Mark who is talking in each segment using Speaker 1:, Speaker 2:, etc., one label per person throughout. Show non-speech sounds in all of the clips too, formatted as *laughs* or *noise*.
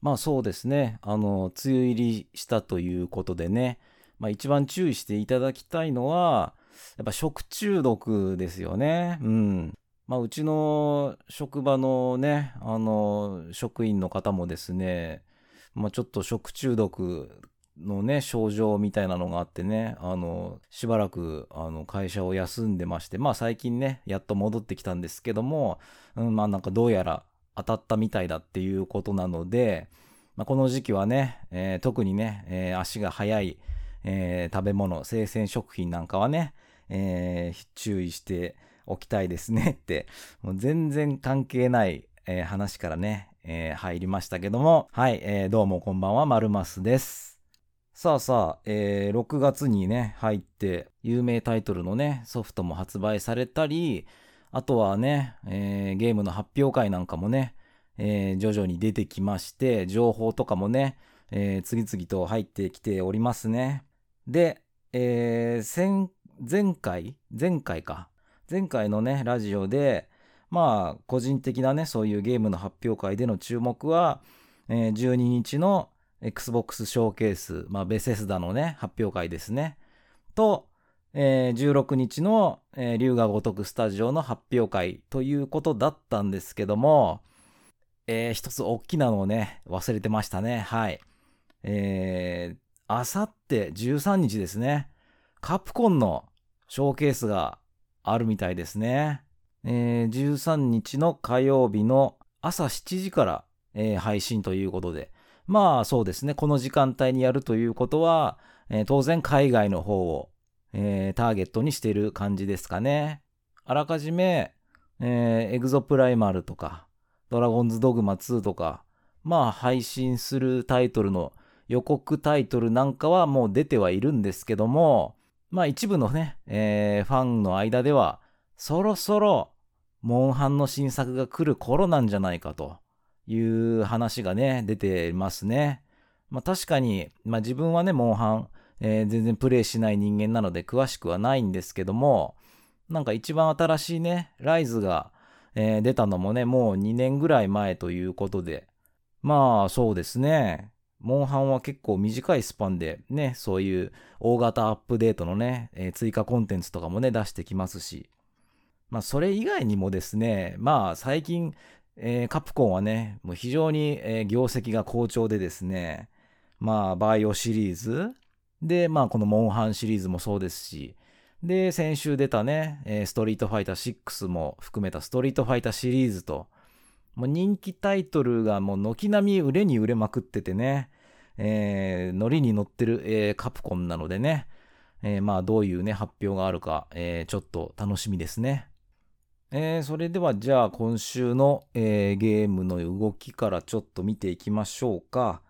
Speaker 1: まあそうですね。あの、梅雨入りしたということでね、まあ一番注意していただきたいのは、やっぱ食中毒ですよね。うん。まあうちの職場のね、あの、職員の方もですね、まあちょっと食中毒のね、症状みたいなのがあってね、あの、しばらく、あの、会社を休んでまして、まあ最近ね、やっと戻ってきたんですけども、うん、まあなんかどうやら当たったみたいだっていうことなので、まあ、この時期はね、えー、特にね、えー、足が速い、えー、食べ物、生鮮食品なんかはね、え注意しておきたいですねって、もう全然関係ない、え話からね、え入りましたけども、はい、えどうもこんばんは、まるますです。さあさあ、えー、6月にね、入って、有名タイトルのね、ソフトも発売されたり、あとはね、えー、ゲームの発表会なんかもね、えー、徐々に出てきまして、情報とかもね、えー、次々と入ってきておりますね。で、えー、前回前回か。前回のね、ラジオで、まあ、個人的なね、そういうゲームの発表会での注目は、えー、12日の Xbox ショーケース、まあ、ベセスダのね、発表会ですね。と、えー、16日の、えー、龍が如くスタジオの発表会ということだったんですけども、えー、一つ大きなのをね、忘れてましたね。はい。えー、あさって13日ですね。カプコンのショーケースがあるみたいですね。えー、13日の火曜日の朝7時から、えー、配信ということで。まあそうですね。この時間帯にやるということは、えー、当然海外の方をえー、ターゲットにしている感じですかね。あらかじめ、えー、エグゾプライマルとか、ドラゴンズドグマ2とか、まあ配信するタイトルの予告タイトルなんかはもう出てはいるんですけども、まあ一部のね、えー、ファンの間では、そろそろ、モンハンの新作が来る頃なんじゃないかという話がね、出てますね。まあ確かに、まあ自分はね、モンハン、えー、全然プレイしない人間なので詳しくはないんですけども、なんか一番新しいね、ライズが、えー、出たのもね、もう2年ぐらい前ということで、まあそうですね、モンハンは結構短いスパンでね、そういう大型アップデートのね、えー、追加コンテンツとかもね、出してきますし、まあそれ以外にもですね、まあ最近、えー、カプコンはね、もう非常に、え、業績が好調でですね、まあバイオシリーズ、で、まあこのモンハンシリーズもそうですし、で、先週出たね、ストリートファイター6も含めたストリートファイターシリーズと、もう人気タイトルがもう軒並み売れに売れまくっててね、えー、ノリに乗ってる、えー、カプコンなのでね、えー、まあどういうね、発表があるか、えー、ちょっと楽しみですね。えー、それではじゃあ今週の、えー、ゲームの動きからちょっと見ていきましょうか。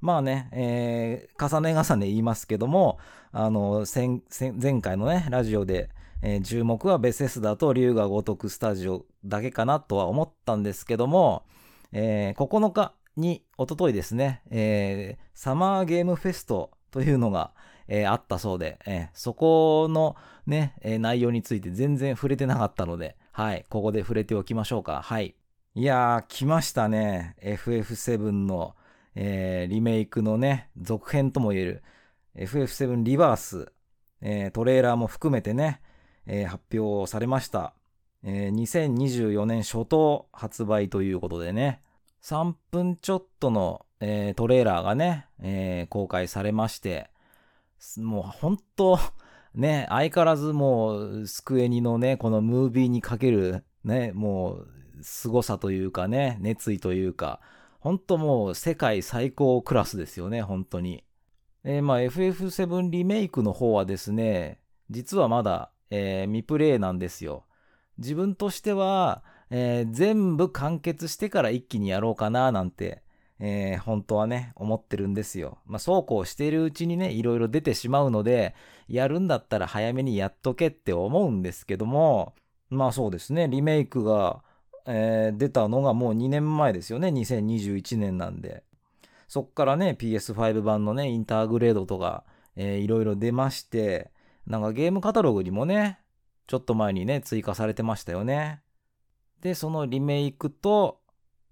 Speaker 1: まあね、えー、重ね重ね言いますけども、あの、前回のね、ラジオで、えー、注目はベセスダと龍が如くスタジオだけかなとは思ったんですけども、えー、9日に、おとといですね、えー、サマーゲームフェストというのが、えー、あったそうで、えー、そこのね、えー、内容について全然触れてなかったので、はい、ここで触れておきましょうか。はい。いやー、来ましたね。FF7 のえー、リメイクのね、続編とも言える FF7 リバース、えー、トレーラーも含めてね、えー、発表されました。えー、2024年初頭発売ということでね、3分ちょっとの、えー、トレーラーがね、えー、公開されまして、もう本当、ね、相変わらずもう、スクエニのね、このムービーにかける、ね、もう、凄さというかね、熱意というか、本当もう世界最高クラスですよね、本当に。えー、まあ FF7 リメイクの方はですね、実はまだ、えー、未プレイなんですよ。自分としては、えー、全部完結してから一気にやろうかななんて、えー、本当はね、思ってるんですよ。まあ、そうこうしているうちにね、いろいろ出てしまうので、やるんだったら早めにやっとけって思うんですけども、まあそうですね、リメイクがえー、出たのがもう2年前ですよね。2021年なんで。そっからね、PS5 版のね、インターグレードとか、いろいろ出まして、なんかゲームカタログにもね、ちょっと前にね、追加されてましたよね。で、そのリメイクと、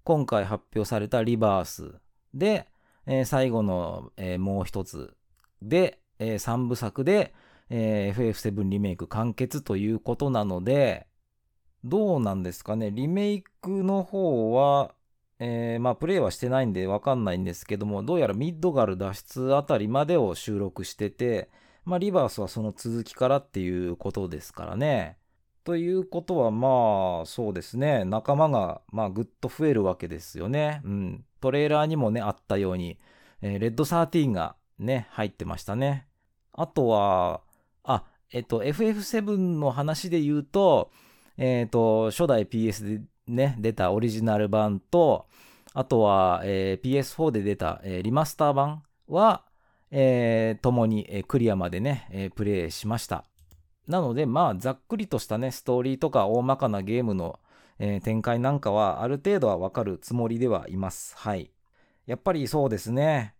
Speaker 1: 今回発表されたリバース。で、えー、最後の、えー、もう一つで、えー、3部作で、えー、FF7 リメイク完結ということなので、どうなんですかね。リメイクの方は、えー、まあ、プレイはしてないんでわかんないんですけども、どうやらミッドガル脱出あたりまでを収録してて、まあ、リバースはその続きからっていうことですからね。ということは、まあ、そうですね。仲間が、まあ、ぐっと増えるわけですよね。うん。トレーラーにもね、あったように、えー、レッド13がね、入ってましたね。あとは、あ、えっと、FF7 の話で言うと、えっと、初代 PS でね、出たオリジナル版と、あとは、えー、PS4 で出た、えー、リマスター版は、えー、共に、えー、クリアまでね、えー、プレイしました。なので、まあ、ざっくりとしたね、ストーリーとか大まかなゲームの、えー、展開なんかは、ある程度はわかるつもりではいます。はい。やっぱりそうですね。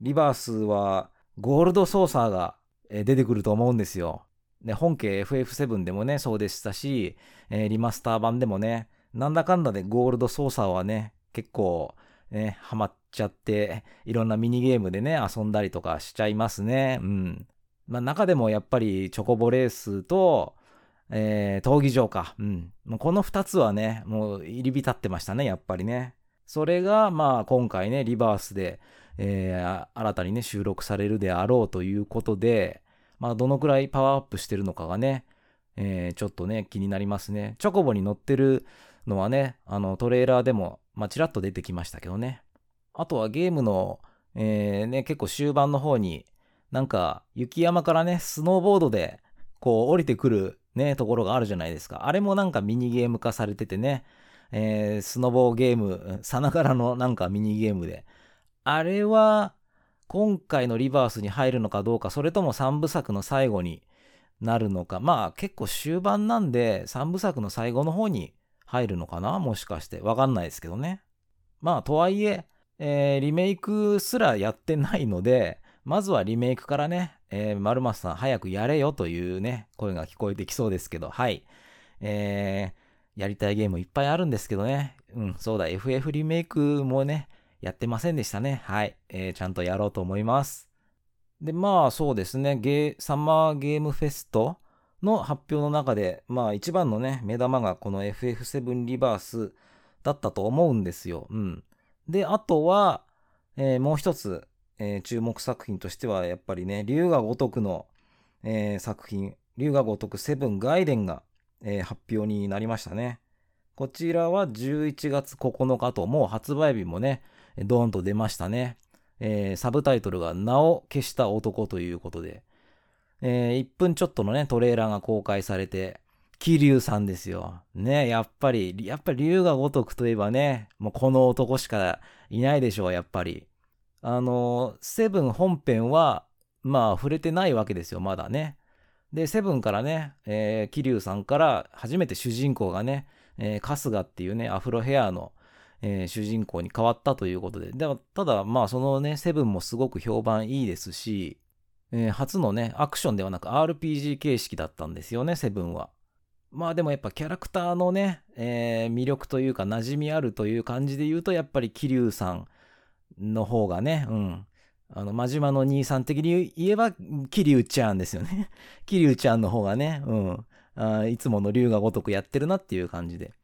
Speaker 1: リバースは、ゴールドソーサーが、えー、出てくると思うんですよ。で、本家 FF7 でもね、そうでしたし、えー、リマスター版でもね、なんだかんだでゴールドソーサーはね、結構、ね、ハマっちゃって、いろんなミニゲームでね、遊んだりとかしちゃいますね。うん。まあ、中でもやっぱりチョコボレースと、えー、闘技場か。うん。もうこの二つはね、もう入り浸ってましたね、やっぱりね。それが、まあ、今回ね、リバースで、えー、新たにね、収録されるであろうということで、まあ、どのくらいパワーアップしてるのかがね、えー、ちょっとね、気になりますね。チョコボに乗ってるのはね、あの、トレーラーでも、まあ、ちらっと出てきましたけどね。あとはゲームの、えー、ね、結構終盤の方に、なんか、雪山からね、スノーボードで、こう、降りてくるね、ところがあるじゃないですか。あれもなんかミニゲーム化されててね、えー、スノボーゲーム、さながらのなんかミニゲームで。あれは、今回のリバースに入るのかどうか、それとも3部作の最後になるのか。まあ結構終盤なんで、3部作の最後の方に入るのかなもしかして。わかんないですけどね。まあとはいえ、えー、リメイクすらやってないので、まずはリメイクからね、えー、マルマスさん早くやれよというね、声が聞こえてきそうですけど、はい。えー、やりたいゲームいっぱいあるんですけどね。うん、そうだ、FF リメイクもね、やってませんでしたね。はい。えー、ちゃんとやろうと思います。で、まあそうですね、ゲー、サマーゲームフェストの発表の中で、まあ一番のね、目玉がこの FF7 リバースだったと思うんですよ。うん。で、あとは、えー、もう一つ、えー、注目作品としては、やっぱりね、龍が如くの、えー、作品、龍が如くセブンガイデンが、え、発表になりましたね。こちらは11月9日と、もう発売日もね、ドーンと出ましたね。えー、サブタイトルが名を消した男ということで、えー、1分ちょっとのね、トレーラーが公開されて、桐生さんですよ。ね、やっぱり、やっぱり龍が如くといえばね、もうこの男しかいないでしょう、やっぱり。あの、セブン本編は、まあ、触れてないわけですよ、まだね。で、セブンからね、えー、桐生さんから初めて主人公がね、えー、春日っていうね、アフロヘアの、えー、主人公に変わったということで。でただ、まあ、そのね、セブンもすごく評判いいですし、えー、初のね、アクションではなく RPG 形式だったんですよね、セブンは。まあでもやっぱキャラクターのね、えー、魅力というか馴染みあるという感じで言うと、やっぱり桐生さんの方がね、うん。あの、真島の兄さん的に言えば、桐生ちゃんですよね。*laughs* 桐生ちゃんの方がね、うん。あいつもの竜が如くやってるなっていう感じで。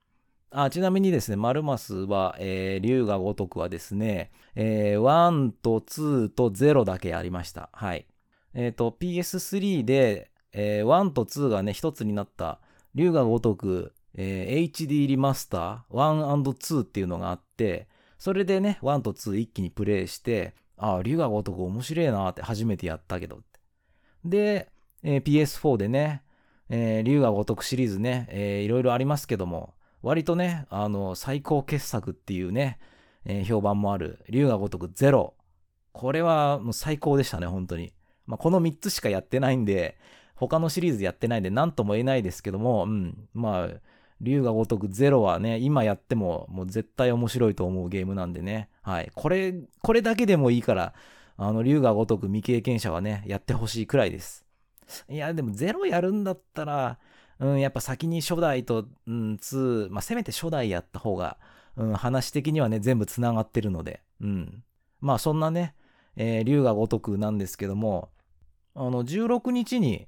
Speaker 1: あちなみにですね、マルマスは、えー、竜が如くはですね、えー、1と2と0だけありました。はい。えっ、ー、と、PS3 で、えー、1と2がね、一つになった、竜が如く、えー、HD リマスター 1&2 っていうのがあって、それでね、1と2一気にプレイして、ああ、竜が如く面白いなーって初めてやったけど。で、えー、PS4 でね、えー、竜が如くシリーズね、えー、いろいろありますけども、割とね、あの、最高傑作っていうね、えー、評判もある、竜が如くゼロ。これはもう最高でしたね、本当に。まあ、この3つしかやってないんで、他のシリーズやってないんで何とも言えないですけども、うん、まあ、竜が如くゼロはね、今やってももう絶対面白いと思うゲームなんでね。はい。これ、これだけでもいいから、あの、竜が如く未経験者はね、やってほしいくらいです。いや、でもゼロやるんだったら、うん、やっぱ先に初代と、うん、2、まあ、せめて初代やった方が、うん、話的にはね、全部繋がってるので、うん。まあそんなね、えー、竜が如くなんですけども、あの、16日に、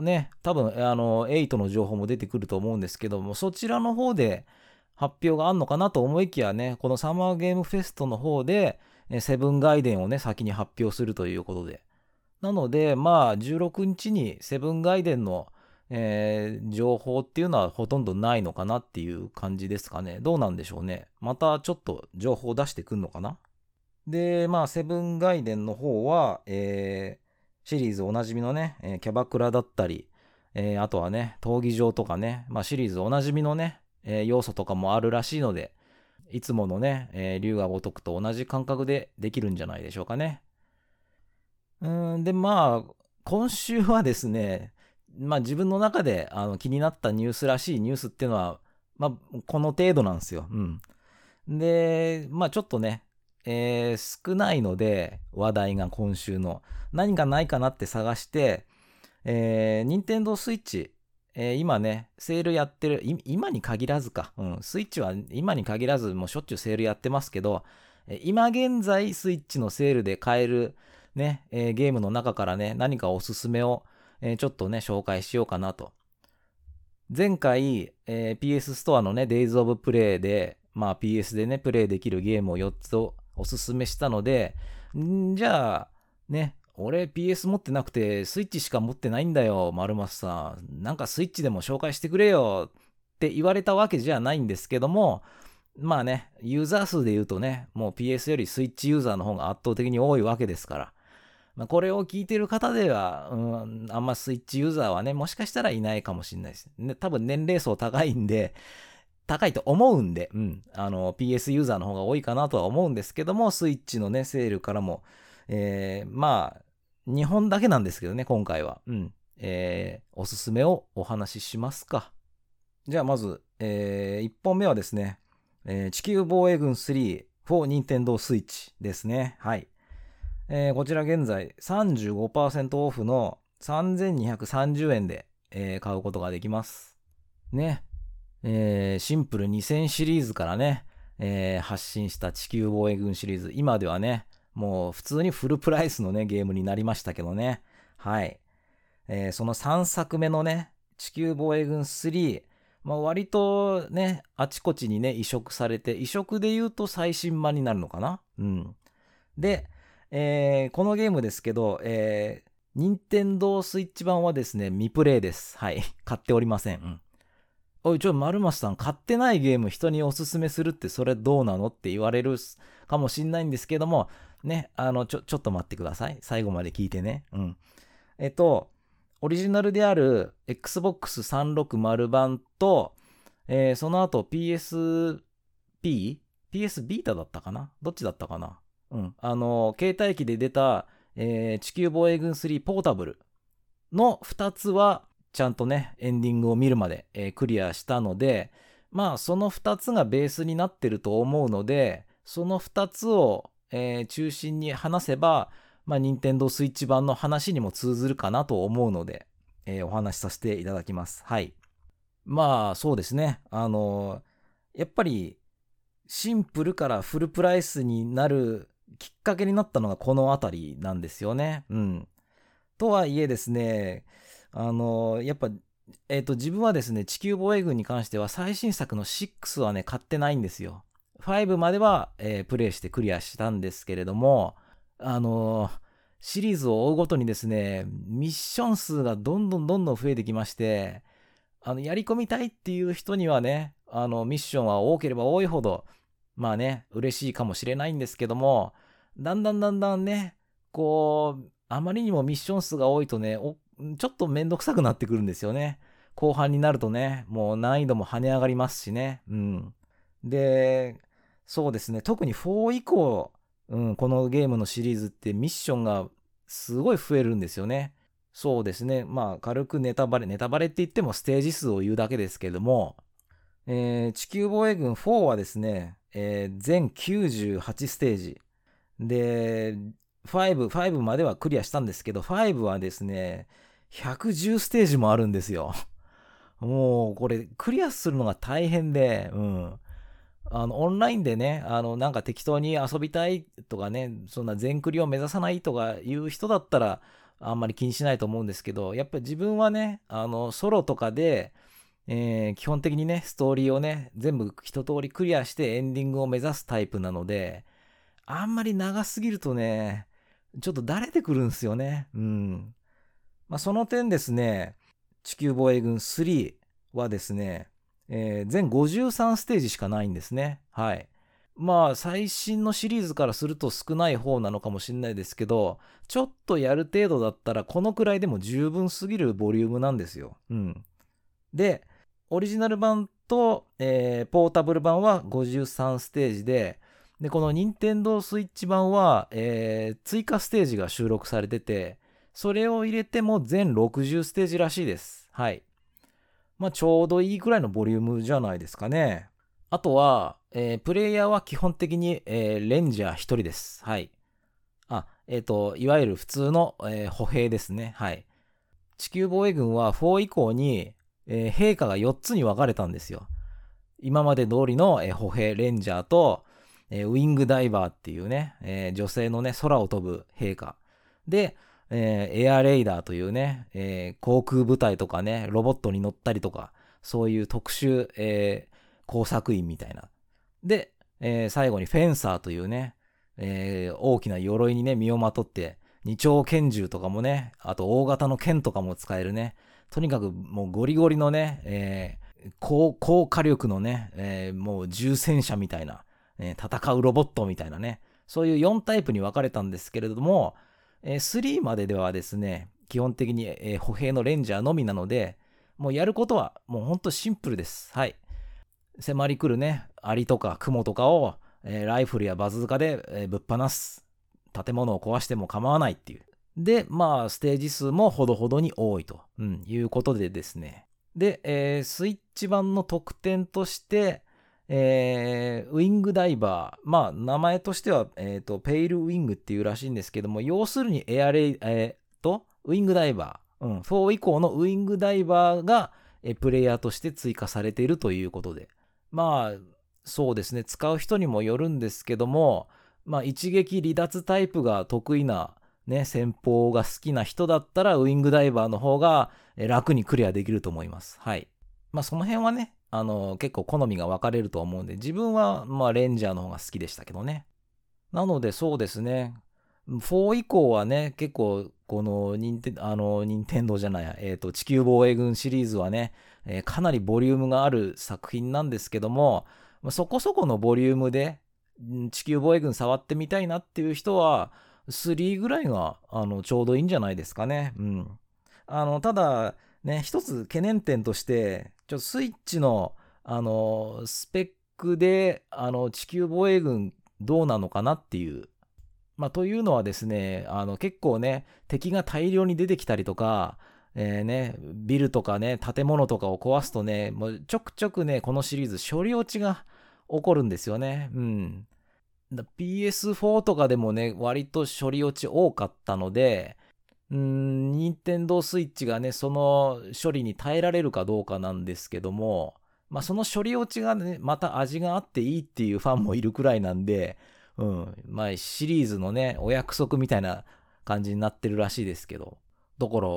Speaker 1: ね、多分、あの、8の情報も出てくると思うんですけども、そちらの方で発表があんのかなと思いきやね、このサマーゲームフェストの方で、セブンガイデンをね、先に発表するということで。なので、まあ、16日にセブンガイデンの、えー、情報っていうのはほとんどないのかなっていう感じですかね。どうなんでしょうね。またちょっと情報を出してくんのかなで、まあ、セブンガイデンの方は、えー、シリーズおなじみのね、えー、キャバクラだったり、えー、あとはね、闘技場とかね、まあ、シリーズおなじみのね、えー、要素とかもあるらしいので、いつものね、えー、竜が如くと同じ感覚でできるんじゃないでしょうかね。うん、で、まあ、今週はですね、まあ自分の中であの気になったニュースらしいニュースっていうのは、まあこの程度なんですよ。うん。で、まあちょっとね、えー、少ないので、話題が今週の。何がないかなって探して、えー、任天堂スイッチ、えー、今ね、セールやってる、今に限らずか、うん、スイッチは今に限らず、もうしょっちゅうセールやってますけど、今現在スイッチのセールで買えるね、えー、ゲームの中からね、何かおすすめを、えー、ちょっとね、紹介しようかなと。前回、えー、PS ストアのね、Days of Play で、まあ PS でね、プレイできるゲームを4つおすすめしたので、んじゃあ、ね、俺 PS 持ってなくてスイッチしか持ってないんだよ、丸松さん。なんかスイッチでも紹介してくれよって言われたわけじゃないんですけども、まあね、ユーザー数で言うとね、もう PS よりスイッチユーザーの方が圧倒的に多いわけですから。まあ、これを聞いてる方では、うん、あんまスイッチユーザーはね、もしかしたらいないかもしれないです。ね、多分年齢層高いんで、高いと思うんで、うん、あの、PS ユーザーの方が多いかなとは思うんですけども、スイッチのね、セールからも、えー、まあ、2本だけなんですけどね、今回は。うん。えー、おすすめをお話ししますか。じゃあまず、えー、1本目はですね、えー、地球防衛軍3 for Nintendo Switch ですね。はい。えー、こちら現在35%オフの3230円で、えー、買うことができます。ね。えー、シンプル2000シリーズからね、えー、発信した地球防衛軍シリーズ。今ではね、もう普通にフルプライスのね、ゲームになりましたけどね。はい。えー、その3作目のね、地球防衛軍3、まあ、割とね、あちこちにね、移植されて、移植で言うと最新版になるのかな？うん。で、えー、このゲームですけど、えー、任天堂スイッチ版はですね、未プレイです。はい。*laughs* 買っておりません。うん。おい、ちょ、丸松さん、買ってないゲーム人におすすめするってそれどうなのって言われるかもしんないんですけども、ね、あの、ちょ、ちょっと待ってください。最後まで聞いてね。うん。えっと、オリジナルである Xbox 360版と、えー、その後 PSP?PS ビータだったかな？どっちだったかな？あの、携帯機で出た、えー、地球防衛軍3ポータブルの2つは、ちゃんとね、エンディングを見るまで、えー、クリアしたので、まあ、その2つがベースになってると思うので、その2つを、えー、中心に話せば、まあ、任天堂スイッチ版の話にも通ずるかなと思うので、えー、お話しさせていただきます。はい。まあ、そうですね。あのやっぱり、シンプルからフルプライスになるきっかけになったのがこの辺りなんですよね。うん。とはいえですね、あの、やっぱ、えっ、ー、と、自分はですね、地球防衛軍に関しては最新作の6はね、買ってないんですよ。5までは、えー、プレイしてクリアしたんですけれども、あのシリーズを追うごとにですね、ミッション数がどんどんどんどん増えてきまして、あの、やり込みたいっていう人にはね、あの、ミッションは多ければ多いほど、まあね、嬉しいかもしれないんですけども、だんだんだんだんね、こう、あまりにもミッション数が多いとね、ちょっとめんどくさくなってくるんですよね。後半になるとね、もう難易度も跳ね上がりますしね。うん。で、そうですね、特に4以降、うん、このゲームのシリーズってミッションがすごい増えるんですよね。そうですね。まあ、軽くネタバレ、ネタバレって言ってもステージ数を言うだけですけども、えー、地球防衛軍4はですね、えー、全98ステージ。で、5、5まではクリアしたんですけど、5はですね、110ステージもあるんですよ。もう、これ、クリアするのが大変で、うん。あの、オンラインでね、あの、なんか適当に遊びたいとかね、そんな全クリを目指さないとかいう人だったら、あんまり気にしないと思うんですけど、やっぱり自分はね、あの、ソロとかで、えー、基本的にね、ストーリーをね、全部一通りクリアしてエンディングを目指すタイプなので、あんまり長すぎるとね、ちょっとだれてくるんですよね。うん。まあ、その点ですね、地球防衛軍3はですね、えー、全53ステージしかないんですね。はい。まあ、最新のシリーズからすると少ない方なのかもしれないですけど、ちょっとやる程度だったら、このくらいでも十分すぎるボリュームなんですよ。うん。で、オリジナル版と、えー、ポータブル版は53ステージで、で、この任天堂スイッチ版は、えー、追加ステージが収録されてて、それを入れても全60ステージらしいです。はい。まあ、ちょうどいいくらいのボリュームじゃないですかね。あとは、えー、プレイヤーは基本的に、えー、レンジャー1人です。はい。あ、えっ、ー、と、いわゆる普通の、え歩兵ですね。はい。地球防衛軍は4以降に、え陛下が4つに分かれたんですよ。今まで通りの、え歩兵、レンジャーと、えウィングダイバーっていうね、え女性のね、空を飛ぶ陛下。で、えエアレイダーというね、え航空部隊とかね、ロボットに乗ったりとか、そういう特殊、え工作員みたいな。で、え、最後にフェンサーというね、え、大きな鎧にね、身をまとって、二丁拳銃とかもね、あと大型の剣とかも使えるね、とにかくもうゴリゴリのね、えー、高高火力のね、えー、もう銃戦車みたいな、えー、戦うロボットみたいなね、そういう4タイプに分かれたんですけれども、えー、3までではですね、基本的に、えー、歩兵のレンジャーのみなので、もうやることはもうほんとシンプルです。はい。迫り来るね、アリとかクモとかを、えー、ライフルやバズーカで、えー、ぶっ放す。建物を壊しても構わないっていう。で、まあ、ステージ数もほどほどに多いと、うん、いうことでですね。で、えー、スイッチ版の特典として、えー、ウィングダイバー。まあ、名前としては、えっ、ー、と、ペイルウィングっていうらしいんですけども、要するにエアレイ、えー、と、ウィングダイバー。うん、4以降のウィングダイバーが、えプレイヤーとして追加されているということで。まあ、そうですね、使う人にもよるんですけども、まあ、一撃離脱タイプが得意な、ね、戦法が好きな人だったら、ウィングダイバーの方が楽にクリアできると思います。はい。まあ、その辺はね、あの、結構好みが分かれると思うんで、自分は、まあ、レンジャーの方が好きでしたけどね。なので、そうですね。4以降はね、結構、この、任天、あの、任天堂じゃない、えっ、ー、と、地球防衛軍シリーズはね、えー、かなりボリュームがある作品なんですけども、そこそこのボリュームで、地球防衛軍触ってみたいなっていう人は、3ぐらいが、あの、ちょうどいいんじゃないですかね。うん。あの、ただ、ね、一つ懸念点として、ちょっとスイッチの、あの、スペックで、あの、地球防衛軍どうなのかなっていう。まあ、というのはですね、あの、結構ね、敵が大量に出てきたりとか、えー、ね、ビルとかね、建物とかを壊すとね、もうちょくちょくね、このシリーズ処理落ちが起こるんですよね。うん。PS4 とかでもね、割と処理落ち多かったので、うん、任天堂スイッチがね、その処理に耐えられるかどうかなんですけども、まあその処理落ちがね、また味があっていいっていうファンもいるくらいなんで、うん、まあシリーズのね、お約束みたいな感じになってるらしいですけど、だから、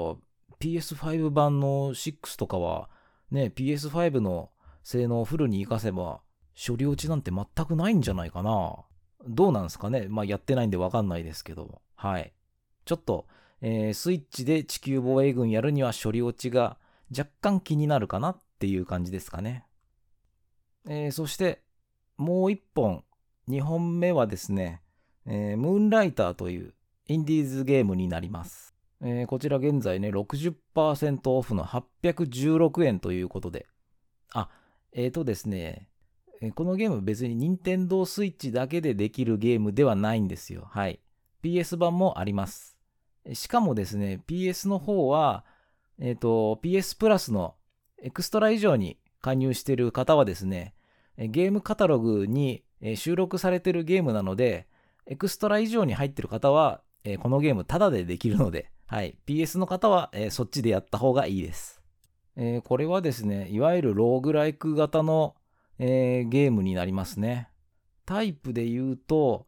Speaker 1: PS5 版の6とかは、ね、PS5 の性能をフルに活かせば、処理落ちなんて全くないんじゃないかな。どうなんですかね？まあ、やってないんでわかんないですけど。はい。ちょっと、えー、スイッチで地球防衛軍やるには処理落ちが若干気になるかなっていう感じですかね。えー、そして、もう一本、二本目はですね、えー、ムーンライターというインディーズゲームになります。えー、こちら現在ね、60%オフの816円ということで。あ、えーとですね、このゲーム別に任天堂 switch だけでできるゲームではないんですよ。はい。PS 版もあります。しかもですね、PS の方は、えっ、ー、と、PS プラスのエクストラ以上に加入している方はですね、ゲームカタログに収録されているゲームなので、エクストラ以上に入っている方は、このゲームタダでできるので、はい。PS の方は、え、そっちでやった方がいいです。えー、これはですね、いわゆるローグライク型の、えー、ゲームになりますね。タイプで言うと、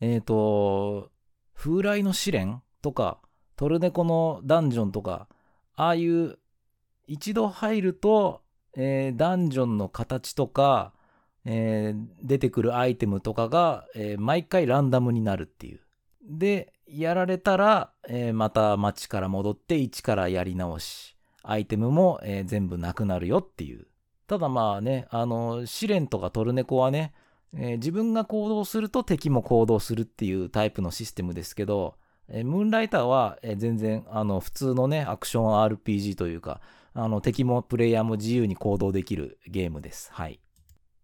Speaker 1: えっ、ー、と、風来の試練とか、トルネコのダンジョンとか、ああいう一度入ると、えー、ダンジョンの形とか、えー、出てくるアイテムとかが、えー、毎回ランダムになるっていう。で、やられたら、えまた街から戻って一からやり直し。アイテムも、え全部なくなるよっていう。ただまあね、あの、試練とかトルネコはね、えー、自分が行動すると敵も行動するっていうタイプのシステムですけど、えー、ムーンライターは、えー、全然あの普通のね、アクション RPG というか、あの敵もプレイヤーも自由に行動できるゲームです。はい。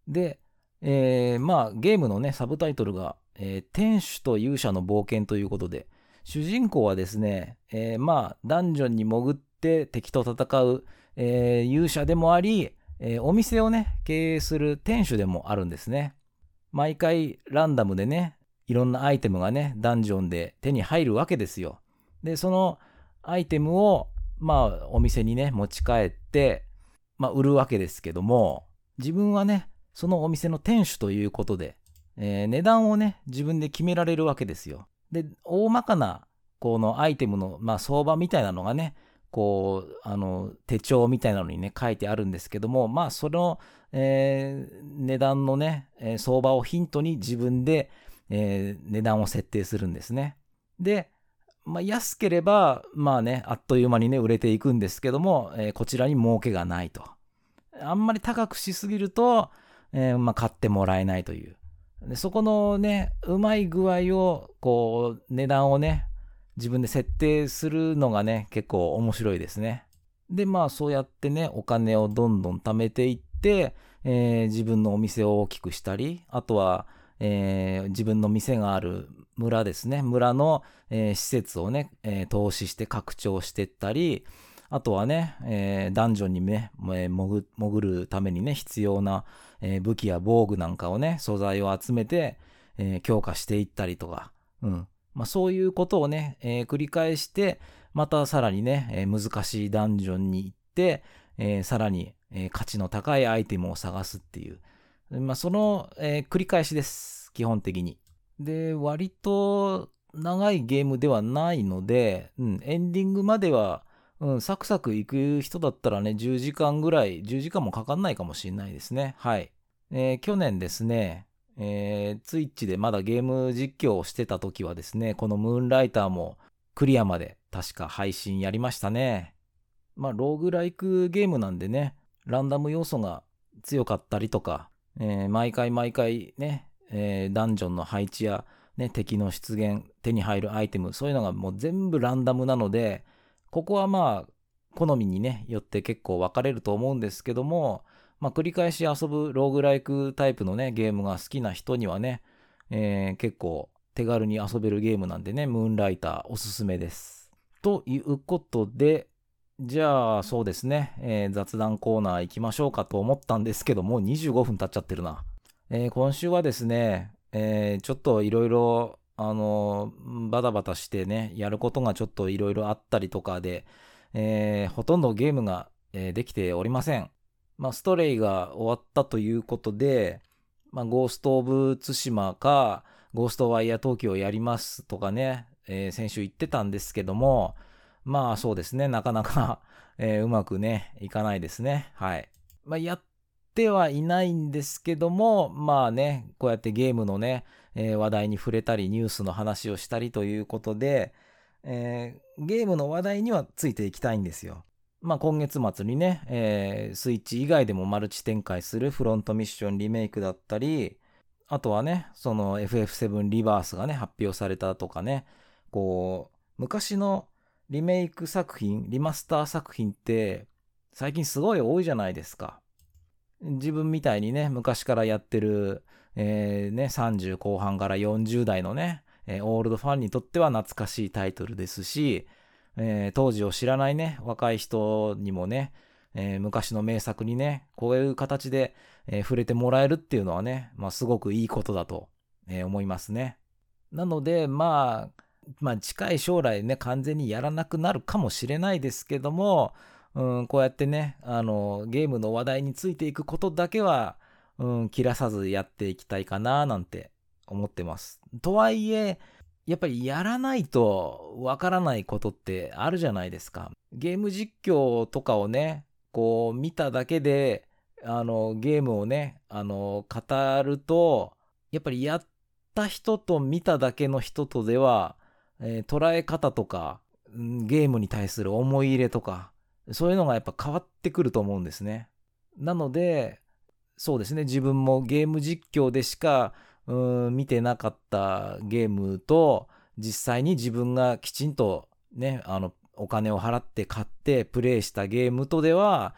Speaker 1: で、えー、まあゲームのね、サブタイトルが、え、天使と勇者の冒険ということで、主人公はですね、え、まあダンジョンに潜って敵と戦う、え、勇者でもあり、えー、お店をね、経営する店主でもあるんですね。毎回ランダムでね、いろんなアイテムがね、ダンジョンで手に入るわけですよ。で、そのアイテムを、まあ、お店にね、持ち帰って、まあ、売るわけですけども、自分はね、そのお店の店主ということで、えー、値段をね、自分で決められるわけですよ。で、大まかな、このアイテムの、まあ、相場みたいなのがね、こう、あの、手帳みたいなのにね、書いてあるんですけども、まあ、その、えー、値段のね、え相場をヒントに自分で、えー、値段を設定するんですね。で、まあ、安ければ、まあね、あっという間にね、売れていくんですけども、えー、こちらに儲けがないと。あんまり高くしすぎると、えー、まあ、買ってもらえないという。でそこのね、うまい具合を、こう、値段をね、自分で設定するのがね、結構面白いですね。で、まあ、そうやってね、お金をどんどん貯めていって、えー、自分のお店を大きくしたり、あとは、えー、自分の店がある村ですね。村の、えー、施設をね、え投資して拡張していったり、あとはね、えダンジョンにね、え潜潜るためにね、必要な、え武器や防具なんかをね、素材を集めて、え強化していったりとか、うん。まあ、そういうことをね、え繰り返して、またさらにね、え難しいダンジョンに行って、えさらに、え、価値の高いアイテムを探すっていう。まあ、その、え、繰り返しです。基本的に。で、割と長いゲームではないので、うん、エンディングまでは、うん、サクサク行く人だったらね、10時間ぐらい、10時間もかかんないかもしれないですね。はい。え、去年ですね、えー、ツイッチでまだゲーム実況をしてた時はですね、このムーンライターもクリアまで確か配信やりましたね。まあ、ローグライクゲームなんでね、ランダム要素が強かったりとか、えー、毎回毎回ね、えー、ダンジョンの配置や、ね、敵の出現、手に入るアイテム、そういうのがもう全部ランダムなので、ここはまあ、好みにね、よって結構分かれると思うんですけども、まあ、繰り返し遊ぶローグライクタイプのね、ゲームが好きな人にはね、えー、結構手軽に遊べるゲームなんでね、ムーンライターおすすめです。ということで、じゃあ、そうですね、えー、雑談コーナー行きましょうかと思ったんですけどもう、25分経っちゃってるな。えー、今週はですね、えー、ちょっといろいろ、あのバタバタしてね、やることがちょっといろいろあったりとかで、えほとんどゲームが、えできておりません。まあ、ストレイが終わったということで、まあ、ゴースト・オブ・ツシマか、ゴースト・ワイヤー東京をやりますとかね、え先週言ってたんですけども、まあそうですね、なかなか *laughs* えー、うまくね、いかないですね。はい。まあやってはいないんですけども、まあね、こうやってゲームのね、えー、話題に触れたり、ニュースの話をしたりということで、えー、ゲームの話題にはついていきたいんですよ。まあ今月末にね、えー、スイッチ以外でもマルチ展開するフロントミッションリメイクだったり、あとはね、その FF7 リバースがね、発表されたとかね、こう、昔のリメイク作品、リマスター作品って最近すごい多いじゃないですか。自分みたいにね、昔からやってる、えー、ね、30後半から40代のね、えー、オールドファンにとっては懐かしいタイトルですし、えー、当時を知らないね、若い人にもね、えー、昔の名作にね、こういう形で、えー、触れてもらえるっていうのはね、まあ、すごくいいことだと、え思いますね。なので、まあ、まあ、近い将来ね、完全にやらなくなるかもしれないですけども、うん、こうやってね、あの、ゲームの話題についていくことだけは、うん、切らさずやっていきたいかななんて思ってます。とはいえ、やっぱりやらないとわからないことってあるじゃないですか。ゲーム実況とかをね、こう見ただけで、あの、ゲームをね、あの、語ると、やっぱりやった人と見ただけの人とでは、えー、捉え方とか、ゲームに対する思い入れとか、そういうのがやっぱ変わってくると思うんですね。なので、そうですね、自分もゲーム実況でしか、うん見てなかったゲームと、実際に自分がきちんとね、あの、お金を払って買ってプレイしたゲームとでは、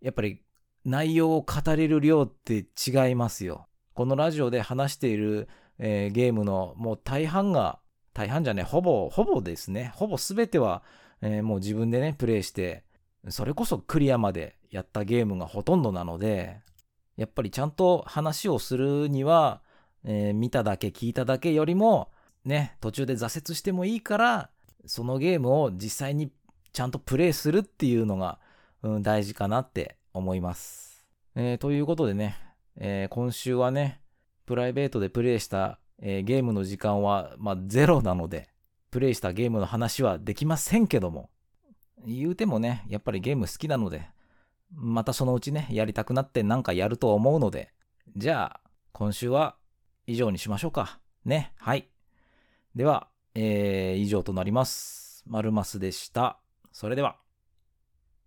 Speaker 1: やっぱり内容を語れる量って違いますよ。このラジオで話している、えー、ゲームのもう大半が、大半じゃね、ほぼ、ほぼですね。ほぼ全ては、えー、もう自分でね、プレイして、それこそクリアまでやったゲームがほとんどなので、やっぱりちゃんと話をするには、えー、見ただけ聞いただけよりも、ね、途中で挫折してもいいから、そのゲームを実際にちゃんとプレイするっていうのが、うん、大事かなって思います。えー、ということでね、えー、今週はね、プライベートでプレイした、えー、ゲームの時間は、まあ、ゼロなので、プレイしたゲームの話はできませんけども、言うてもね、やっぱりゲーム好きなので、またそのうちね、やりたくなってなんかやると思うので、じゃあ、今週は以上にしましょうか。ね。はい。では、えー、以上となります。マルマスでした。それでは。